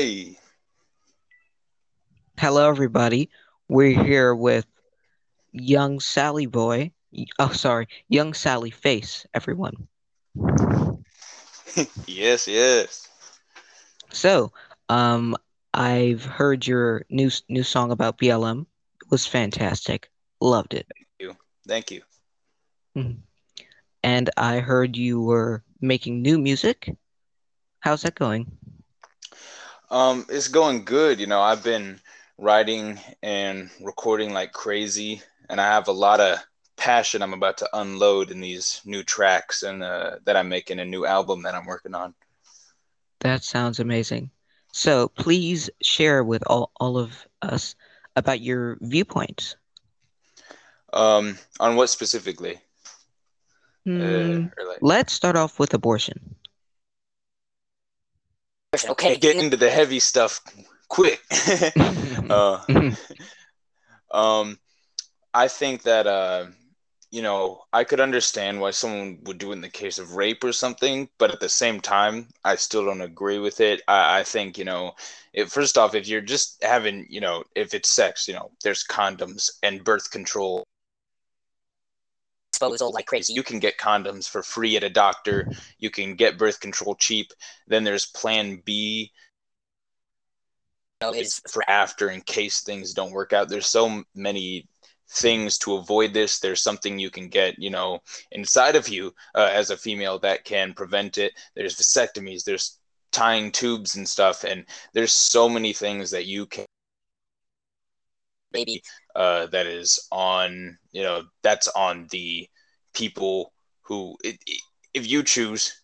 Hey. Hello, everybody. We're here with young Sally Boy. Oh, sorry, young Sally Face, everyone. yes, yes. So, um, I've heard your new new song about BLM. It was fantastic. Loved it. Thank you. Thank you. Mhm. And I heard you were making new music. How's that going? Um, it's going good. You know, I've been writing and recording like crazy, and I have a lot of passion I'm about to unload in these new tracks and uh, that I'm making a new album that I'm working on. That sounds amazing. So please share with all, all of us about your viewpoints. Um, on what specifically? Hmm, Uh, like, let's start off with abortion. Okay, get into the heavy stuff quick. uh, um, I think that uh, you know, I could understand why someone would do it in the case of rape or something, but at the same time, I still don't agree with it. I, I think, you know, if, first off, if you're just having, you know, if it's sex, you know, there's condoms and birth control disposal like crazy. You can get condoms for free at a doctor. You can get birth control cheap. Then there's Plan B. Is for after in case things don't work out. There's so many things to avoid this. There's something you can get, you know, inside of you uh, as a female that can prevent it. There's vasectomies. There's tying tubes and stuff, and there's so many things that you can maybe. Uh, that is on you know that's on the people who it, it, if you choose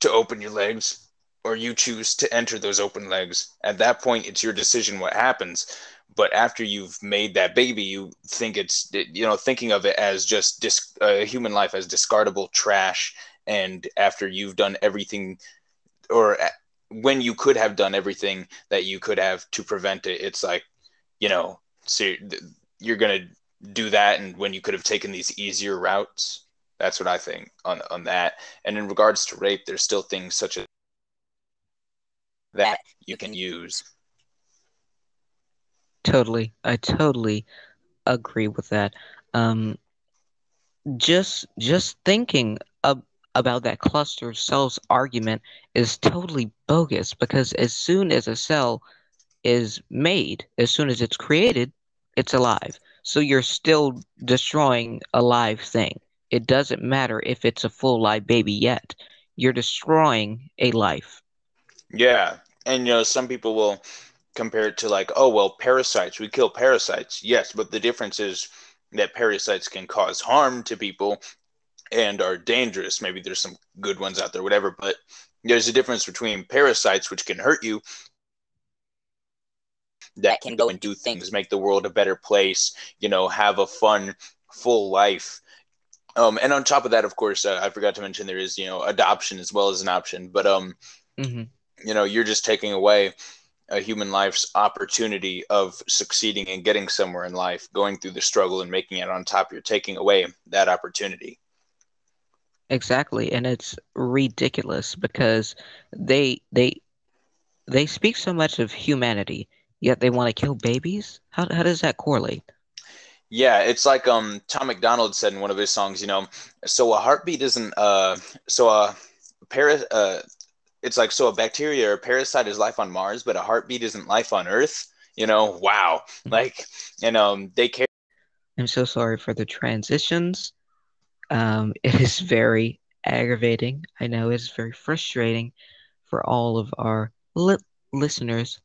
to open your legs or you choose to enter those open legs at that point it's your decision what happens. But after you've made that baby you think it's you know thinking of it as just dis- uh, human life as discardable trash. And after you've done everything or when you could have done everything that you could have to prevent it it's like you know so you're gonna do that and when you could have taken these easier routes that's what i think on on that and in regards to rape there's still things such as that you can use Totally. I totally agree with that. Um, just just thinking ab- about that cluster of cells argument is totally bogus because as soon as a cell is made, as soon as it's created, it's alive. So you're still destroying a live thing. It doesn't matter if it's a full live baby yet. You're destroying a life. yeah and you know some people will compare it to like oh well parasites we kill parasites yes but the difference is that parasites can cause harm to people and are dangerous maybe there's some good ones out there whatever but there's a difference between parasites which can hurt you that can go and do things make the world a better place you know have a fun full life. Um and on top of that of course uh, i forgot to mention there is you know adoption as well as an option. But um hmm you know you're just taking away a human life's opportunity of succeeding and getting somewhere in life going through the struggle and making it on top. You're taking away that opportunity. Exactly, and it's ridiculous because they they they speak so much of humanity, yet they want to kill babies? How how does that correlate? yeah it's like um tom macdonald said in one of his songs you know so a heartbeat isn't uh so a para uh it's like so a bacteria or a parasite is life on mars but a heartbeat isn't life on earth you know wow like and um they care I'm so sorry for the transitions. Um, it is very aggravating. I know it's very frustrating for all of our li listeners.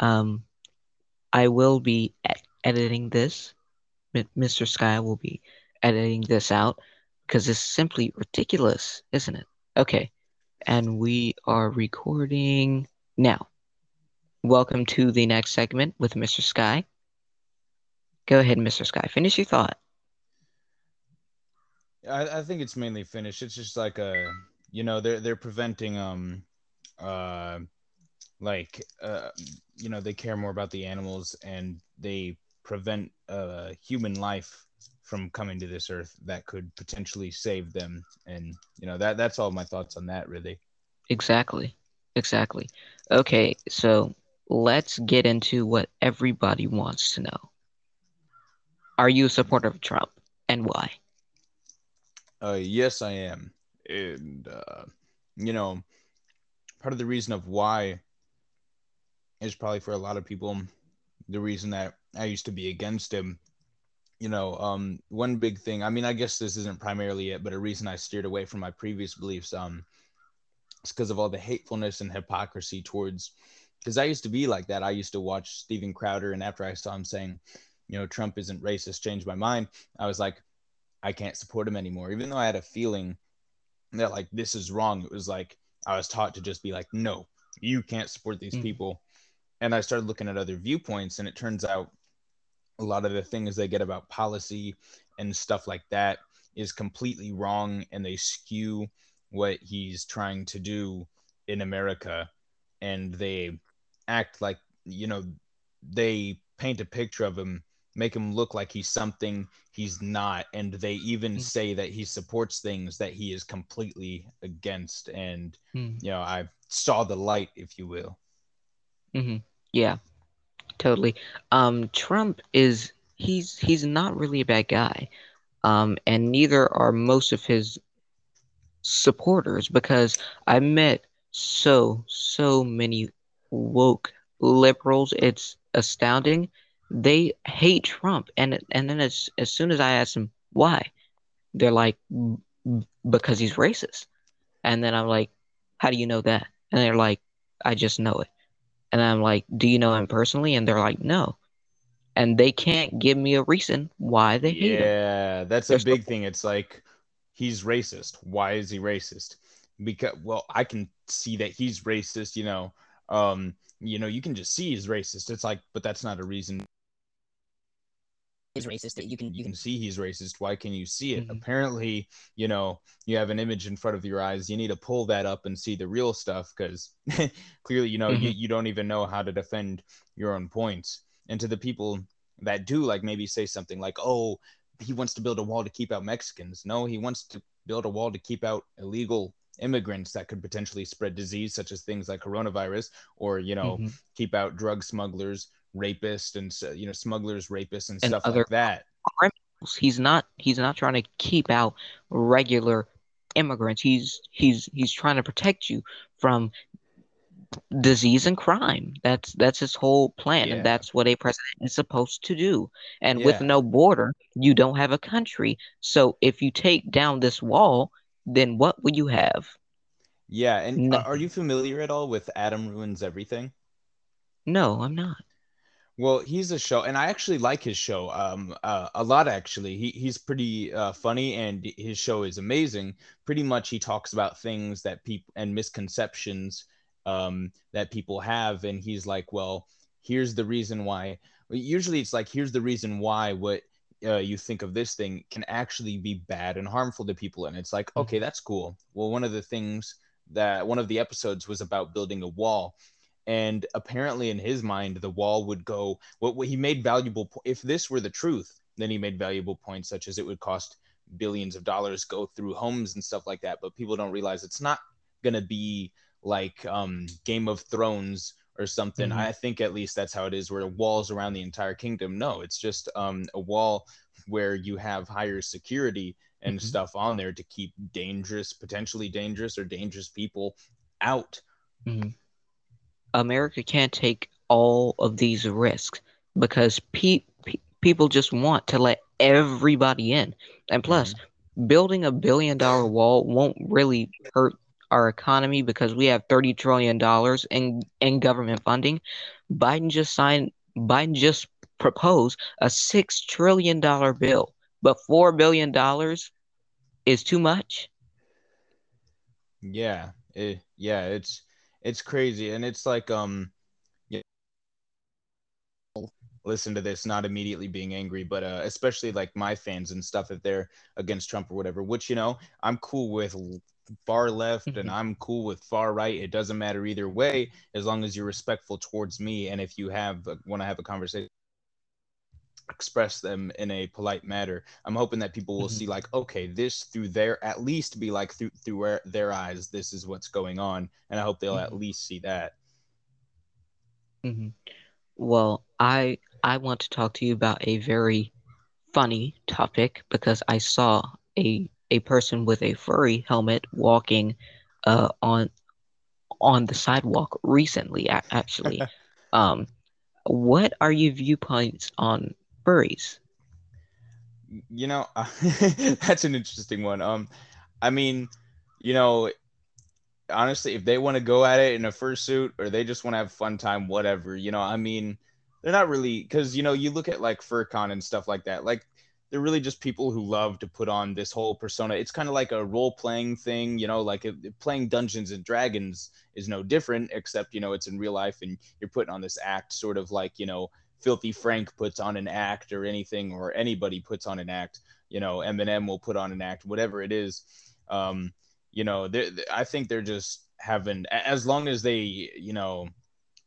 Um, I will be editing this. M Mr. Sky will be editing this out because it's simply ridiculous, isn't it? Okay, and we are recording now. Welcome to the next segment with Mr. Sky. Go ahead, Mr. Sky. Finish your thought. I, I think it's mainly finished. It's just like a, you know, they're they're preventing um, uh, like uh, you know, they care more about the animals and they prevent uh human life from coming to this earth that could potentially save them. And you know that that's all my thoughts on that really. Exactly. Exactly. Okay, so let's get into what everybody wants to know. Are you a supporter of Trump and why? Uh, yes, I am, and uh, you know, part of the reason of why is probably for a lot of people the reason that I used to be against him. You know, um, one big thing. I mean, I guess this isn't primarily it, but a reason I steered away from my previous beliefs. Um, it's because of all the hatefulness and hypocrisy towards. Because I used to be like that. I used to watch Steven Crowder, and after I saw him saying, you know, Trump isn't racist, changed my mind. I was like, I can't support him anymore. Even though I had a feeling that like this is wrong, it was like I was taught to just be like, no, you can't support these mm. people. And I started looking at other viewpoints, and it turns out a lot of the things they get about policy and stuff like that is completely wrong, and they skew what he's trying to do in America, and they act like you know they paint a picture of him make him look like he's something he's not and they even mm. say that he supports things that he is completely against and mm. you know i saw the light if you will mm-hmm. yeah totally. Um trump is he's he's not really a bad guy. Um and neither are most of his supporters because i met so so many woke liberals. It's astounding. They hate Trump, and and then as as soon as I ask them why, they're like because he's racist, and then I'm like, how do you know that? And they're like, I just know it, and I'm like, do you know him personally? And they're like, no, and they can't give me a reason why they hate yeah, him. Yeah, that's a big thing. It's like he's racist. Why is he racist? Because well, I can see that he's racist. You know, um, you know, you can just see he's racist. It's like, but that's not a reason is racist that you can you can see he's racist why can you see it mm-hmm. apparently you know you have an image in front of your eyes you need to pull that up and see the real stuff because clearly you know mm-hmm. you, you don't even know how to defend your own points and to the people that do like maybe say something like oh he wants to build a wall to keep out mexicans no he wants to build a wall to keep out illegal immigrants that could potentially spread disease such as things like coronavirus or you know mm-hmm. keep out drug smugglers rapists and you know smugglers, rapists, and, and stuff like that. Criminals. He's not. He's not trying to keep out regular immigrants. He's he's he's trying to protect you from disease and crime. That's that's his whole plan, yeah. and that's what a president is supposed to do. And yeah. with no border, you don't have a country. So if you take down this wall, then what will you have? Yeah, and no. are you familiar at all with Adam Ruins Everything? No, I'm not. Well, he's a show, and I actually like his show um, uh, a lot. Actually, he he's pretty uh, funny, and his show is amazing. Pretty much, he talks about things that people and misconceptions um, that people have, and he's like, "Well, here's the reason why." Usually, it's like, "Here's the reason why what uh, you think of this thing can actually be bad and harmful to people," and it's like, mm-hmm. "Okay, that's cool." Well, one of the things that one of the episodes was about building a wall and apparently in his mind the wall would go what, what he made valuable if this were the truth then he made valuable points such as it would cost billions of dollars go through homes and stuff like that but people don't realize it's not going to be like um, game of thrones or something mm-hmm. i think at least that's how it is where walls around the entire kingdom no it's just um, a wall where you have higher security and mm-hmm. stuff on there to keep dangerous potentially dangerous or dangerous people out mm-hmm. America can't take all of these risks because pe- pe- people just want to let everybody in. And plus, mm-hmm. building a billion dollar wall won't really hurt our economy because we have 30 trillion dollars in in government funding. Biden just signed Biden just proposed a 6 trillion dollar bill, but 4 billion dollars is too much. Yeah, it, yeah, it's it's crazy and it's like um you know, listen to this not immediately being angry but uh especially like my fans and stuff if they're against trump or whatever which you know i'm cool with far left and i'm cool with far right. It doesn't matter either way as long as you're respectful towards me and if you have want to have a conversation express them in a polite manner. I'm hoping that people will Mhm. see like, okay, this through their at least be like through through their, their eyes, this is what's going on, and I hope they'll at Mhm. least see that. hmm Well, I I want to talk to you about a very funny topic because I saw a a person with a furry helmet walking uh on on the sidewalk recently actually. Um what are your viewpoints on furries? You know, that's an interesting one. Um, I mean, you know, honestly, if they want to go at it in a fursuit or they just want to have fun time, whatever, you know, I mean, they're not really because you know you look at like FurCon and stuff like that, like they're really just people who love to put on this whole persona. It's kind of like a role playing thing, you know, like playing Dungeons and Dragons is no different, except you know it's in real life and you're putting on this act, sort of like you know Filthy Frank puts on an act or anything, or anybody puts on an act. You know, Eminem will put on an act, whatever it is. Um, you know, they're- they- I think they're just having as long as they, you know,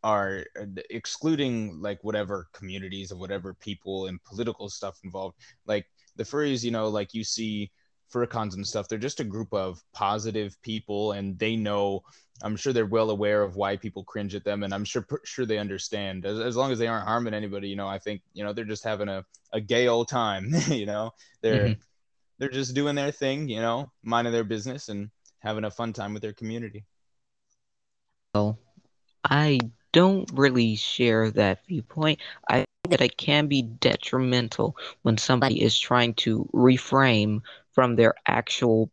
are uh, excluding like whatever communities of whatever people and political stuff involved. Like the furries, you know, like you see furcons and stuff, they're just a group of positive people, and they know. I'm sure they're well aware of why people cringe at them, and I'm sure sure they understand. As, as long as they aren't harming anybody, you know, I think you know they're just having a, a gay old time. you know, they're Mhm. they're just doing their thing, you know, minding their business and having a fun time with their community. Well, I don't really share that viewpoint. I think that it can be detrimental when somebody is trying to reframe from their actual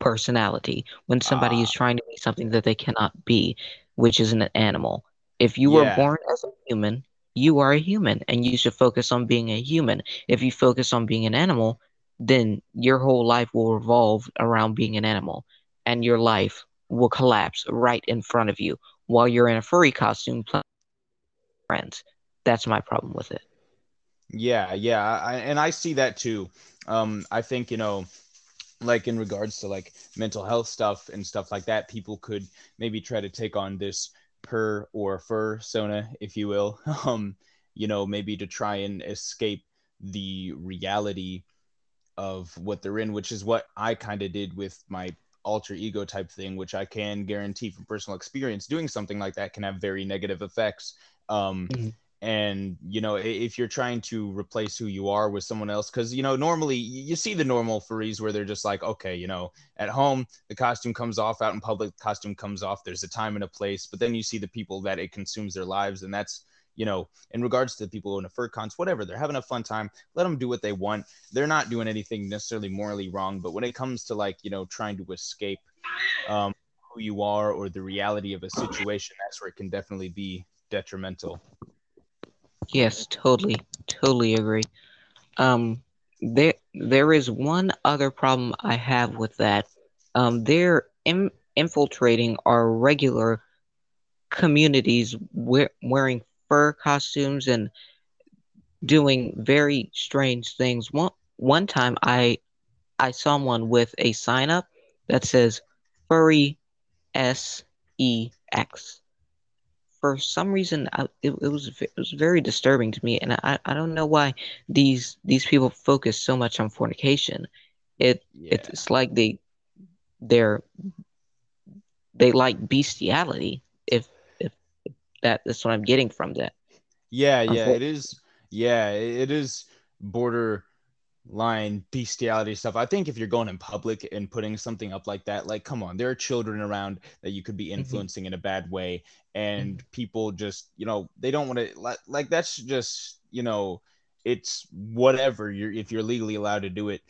personality, when somebody is Ah. trying to be something that they cannot be, which is an animal. If you were Yeah. born as a human, you are a human, and you should focus on being a human. If you focus on being an animal, then your whole life will revolve around being an animal, and your life will collapse right in front of you while you're in a furry costume playing friends. That's my problem with it. Yeah, yeah, I, and I see that too. Um, I think you know, like in regards to like mental health stuff and stuff like that, people could maybe try to take on this per or fur sona, if you will. Um, you know, maybe to try and escape the reality of what they're in, which is what I kind of did with my alter ego type thing, which I can guarantee from personal experience, doing something like that can have very negative effects. Um, Mhm. And you know, if you're trying to replace who you are with someone else, because you know, normally you see the normal furries where they're just like, okay, you know, at home the costume comes off, out in public costume comes off. There's a time and a place, but then you see the people that it consumes their lives, and that's you know, in regards to the people in the fur cons, whatever, they're having a fun time. Let them do what they want. They're not doing anything necessarily morally wrong. But when it comes to like, you know, trying to escape um, who you are or the reality of a situation, that's where it can definitely be detrimental. Yes, totally, totally agree. Um, there there is one other problem I have with that. Um, they're in, infiltrating our regular communities we- wearing fur costumes and doing very strange things. One one time I I saw one with a sign up that says furry S E X. For some reason, I, it, it was it was very disturbing to me, and I, I don't know why these these people focus so much on fornication. It Yeah. it's like they they're they like bestiality. If if that that's what I'm getting from that. Yeah, yeah, it is. Yeah, it is border line bestiality stuff. I think if you're going in public and putting something up like that, like come on, there are children around that you could be influencing in a bad way, and people just, you know, they don't want to like, like that's just, you know, it's whatever. You're if you're legally allowed to do it,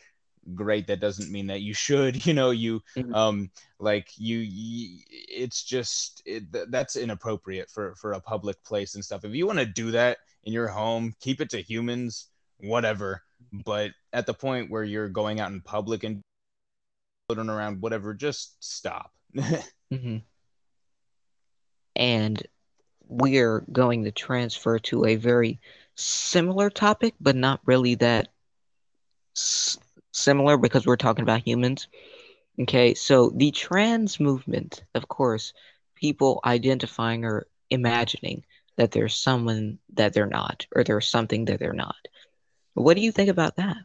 great. That doesn't mean that you should, you know, you Mhm. um like you, you it's just it, th- that's inappropriate for for a public place and stuff. If you want to do that in your home, keep it to humans, whatever but at the point where you're going out in public and children around whatever just stop hmm And we're going to transfer to a very similar topic, but not really that s similar because we're talking about humans. Okay, so the trans movement, of course, people identifying or imagining that there's someone that they're not, or there's something that they're not. What do you think about that?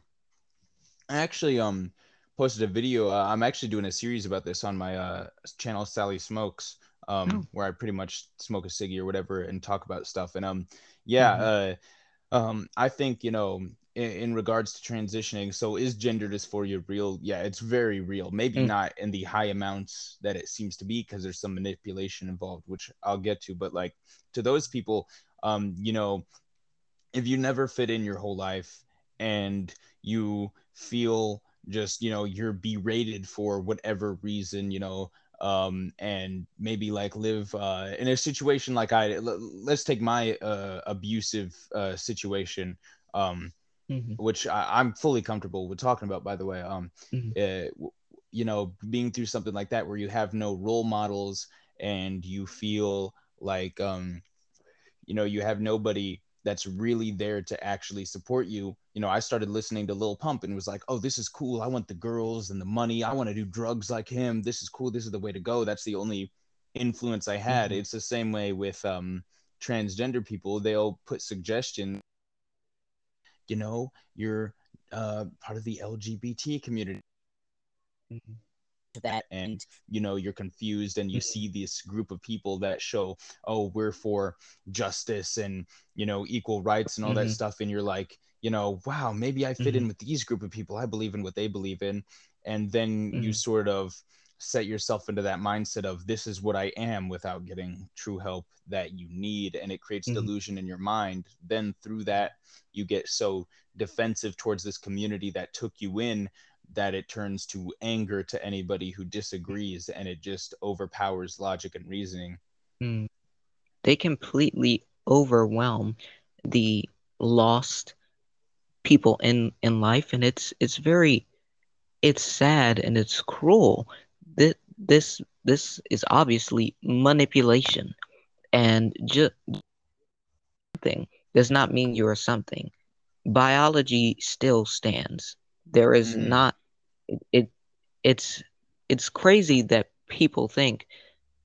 I actually um posted a video. Uh, I'm actually doing a series about this on my uh, channel, Sally Smokes, um, oh. where I pretty much smoke a ciggy or whatever and talk about stuff. And um, yeah, mm-hmm. uh, um, I think you know in, in, regards to transitioning. So is gender dysphoria real? Yeah, it's very real. Maybe mm. not in the high amounts that it seems to be because there's some manipulation involved, which I'll get to. But like to those people, um, you know, if you never fit in your whole life and you feel just you know you're berated for whatever reason you know um and maybe like live uh in a situation like i let's take my uh abusive uh situation um mm-hmm. which I, am fully comfortable with talking about by the way um mm-hmm. uh, you know being through something like that where you have no role models and you feel like um you know you have nobody that's really there to actually support you. You know, I started listening to Lil Pump and was like, oh, this is cool. I want the girls and the money. I want to do drugs like him. This is cool. This is the way to go. That's the only influence I had. Mm-hmm. It's the same way with um, transgender people. They'll put suggestions, you know, you're uh, part of the LGBT community. Mm-hmm that and you know you're confused and you mm-hmm. see this group of people that show oh we're for justice and you know equal rights and all mm-hmm. that stuff and you're like you know wow maybe i fit mm-hmm. in with these group of people i believe in what they believe in and then you mm-hmm. sort of set yourself into that mindset of this is what i am without getting true help that you need and it creates mm-hmm. delusion in your mind then through that you get so defensive towards this community that took you in that it turns to anger to anybody who disagrees and it just overpowers logic and reasoning. Mm. They completely overwhelm the lost people in in life and it's it's very it's sad and it's cruel this this this is obviously manipulation and just thing does not mean you're something biology still stands there is mm. not it, it it's it's crazy that people think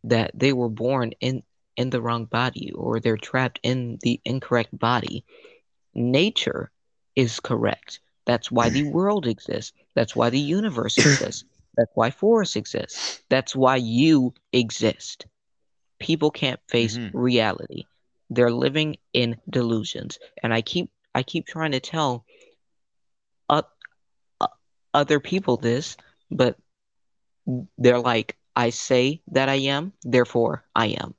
that they were born in in the wrong body or they're trapped in the incorrect body. Nature is correct. That's why the world exists. That's why the universe exists. That's why forests exist. That's why you exist. People can't face mm-hmm. reality. They're living in delusions. And I keep I keep trying to tell other people this, but they're like, I say that I am, therefore I am.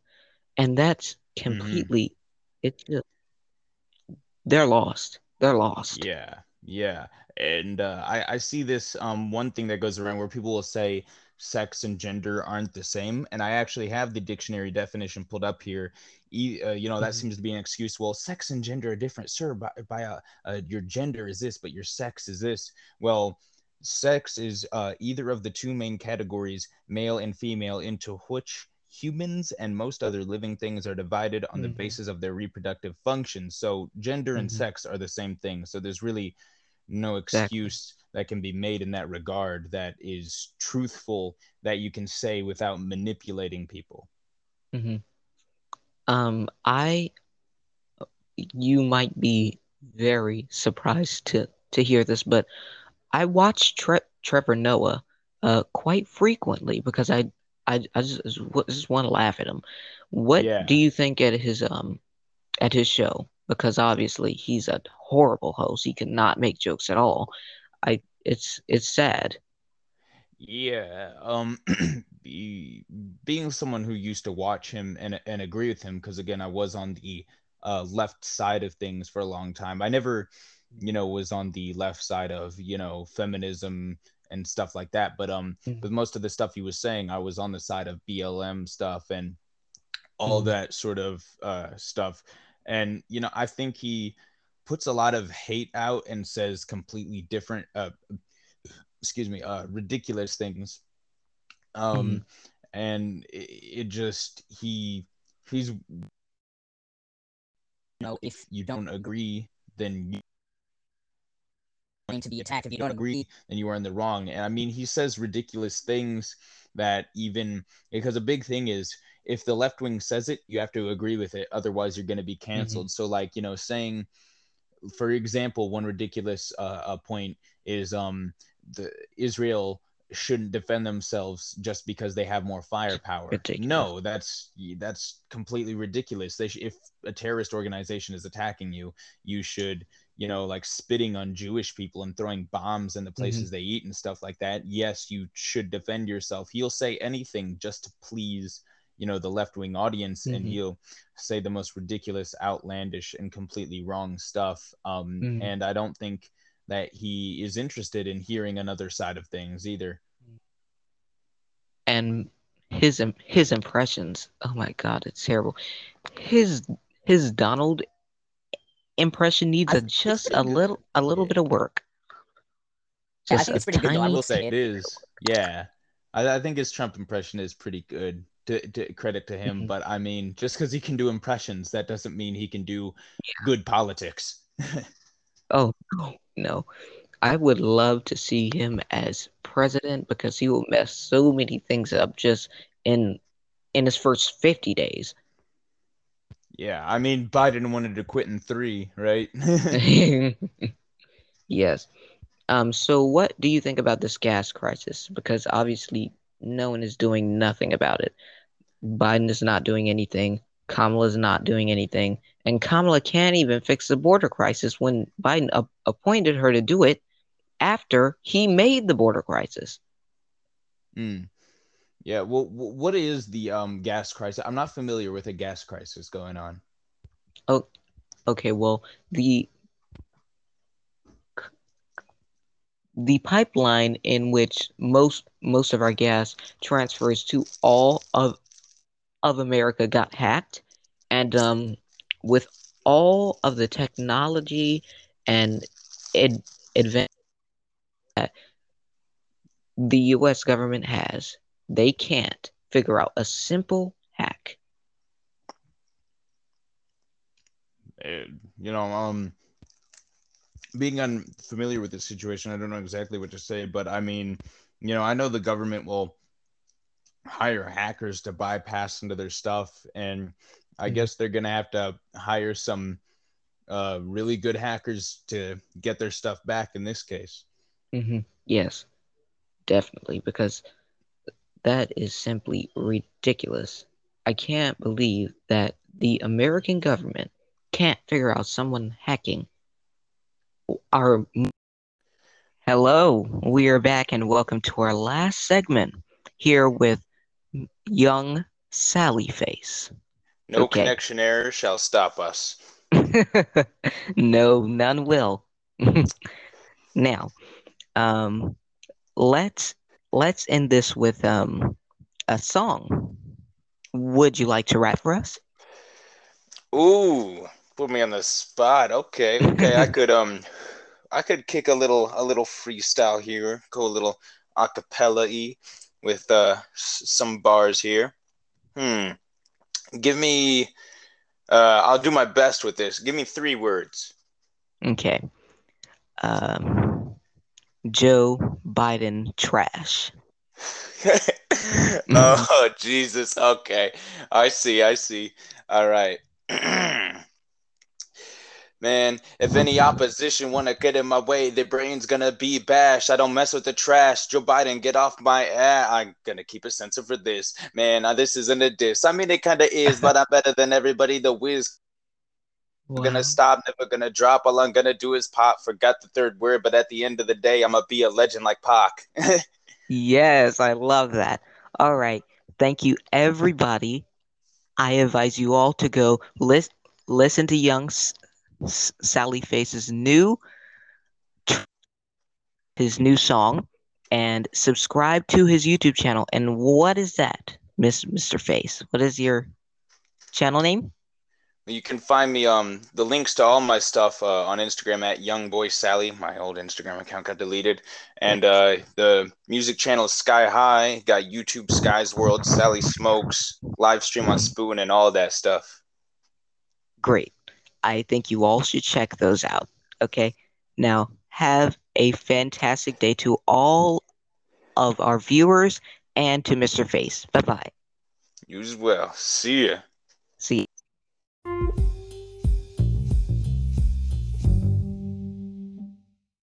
And that's mm-hmm. completely, mm-hmm. it's just, they're lost. They're lost. Yeah. Yeah. And uh, I, I see this um, one thing that goes around where people will say sex and gender aren't the same. And I actually have the dictionary definition pulled up here. Uh, you know, that mm-hmm. seems to be an excuse. Well, sex and gender are different, sir. By, by uh, uh, your gender is this, but your sex is this. Well, sex is uh, either of the two main categories, male and female, into which humans and most other living things are divided on mm-hmm. the basis of their reproductive functions. So gender mm-hmm. and sex are the same thing. So there's really no excuse exactly. that can be made in that regard that is truthful that you can say without manipulating people. Mm-hmm. Um, I, you might be very surprised to to hear this, but I watch Tre- Trevor Noah uh, quite frequently because I I, I just, just want to laugh at him. What yeah. do you think at his um at his show? Because obviously he's a horrible host. He cannot make jokes at all. I it's it's sad. Yeah. Um being someone who used to watch him and and agree with him because again I was on the uh, left side of things for a long time. I never you know was on the left side of you know feminism and stuff like that but um mm-hmm. but most of the stuff he was saying i was on the side of blm stuff and all mm-hmm. that sort of uh stuff and you know i think he puts a lot of hate out and says completely different uh excuse me uh ridiculous things um mm-hmm. and it, it just he he's you know if you don't agree then you to be attacked if you don't agree then you are in the wrong and i mean he says ridiculous things that even because a big thing is if the left wing says it, you have to agree with it. Otherwise, you're going to be canceled. Mm-hmm. So, like, you know, saying, for example, one ridiculous uh, uh, point is um, the Israel shouldn't defend themselves just because they have more firepower. Ridiculous. No, that's that's completely ridiculous. They sh- if a terrorist organization is attacking you, you should you know like spitting on Jewish people and throwing bombs in the places mm-hmm. they eat and stuff like that. Yes, you should defend yourself. He'll say anything just to please you know the left wing audience mm-hmm. and he'll say the most ridiculous outlandish and completely wrong stuff um, mm-hmm. and i don't think that he is interested in hearing another side of things either. And his his impressions, oh my god, it's terrible. His his Donald impression needs a, just a little a little bit of work. Just I think it's pretty good. Though. I will say it is. Yeah, I, I think his Trump impression is pretty good. To, to credit to him, mm-hmm. but I mean, just because he can do impressions, that doesn't mean he can do yeah. good politics. oh no, I would love to see him as president because he will mess so many things up just in in his first 50 days. Yeah, I mean Biden wanted to quit in 3, right? yes. Um so what do you think about this gas crisis because obviously no one is doing nothing about it. Biden is not doing anything. Kamala is not doing anything. And Kamala can't even fix the border crisis when Biden a- appointed her to do it after he made the border crisis. Mm. Yeah. Well, what is the um, gas crisis? I'm not familiar with a gas crisis going on. Oh, okay. Well, the the pipeline in which most most of our gas transfers to all of of America got hacked, and um, with all of the technology and ad- advance that the U.S. government has, they can't figure out a simple hack. You know, um, being unfamiliar with this situation, I don't know exactly what to say, but I mean, you know, I know the government will hire hackers to bypass into their stuff and I mm-hmm. guess they're gonna have to hire some uh, really good hackers to get their stuff back in this case. Mm-hmm. Yes, definitely, because that is simply ridiculous. I can't believe that the American government can't figure out someone hacking our. Hello, we are back and welcome to our last segment here with young Sally Face. No okay. connection error shall stop us. no, none will. now, um, let's let's end this with um a song. Would you like to rap for us? Ooh, put me on the spot. Okay, okay, I could um, I could kick a little a little freestyle here, go a little acapella y with uh some bars here. Hmm. Give me. Uh, I'll do my best with this. Give me three words. Okay. Um, Joe Biden trash. oh Jesus. Okay. I see. I see. All right. Man, if any opposition wanna get in my way, their brain's gonna be bashed. I don't mess with the trash. Joe Biden, get off my ass. I'm gonna keep it censored for this. Man, uh, this isn't a diss. I mean, it kinda is, but I'm better than everybody. The whiz. Wow. Gonna stop, never gonna drop. All I'm gonna do is pop. Forgot the third word, but at the end of the day, I'm gonna be a legend like Pac. yes, I love that. All right, thank you, everybody. I advise you all to go list, listen to Young's Sally Face's new his new song and subscribe to his YouTube channel. And what is that, Miss Mr. Face? What is your channel name? You can find me um the links to all my stuff uh, on Instagram at Young Boy Sally. My old Instagram account got deleted, and uh, the music channel is Sky High. Got YouTube Sky's World, Sally Smokes, live stream on Spoon, and all that stuff. Great. I think you all should check those out. Okay. Now, have a fantastic day to all of our viewers and to Mr. Face. Bye bye. You as well. See ya. See. Thank you.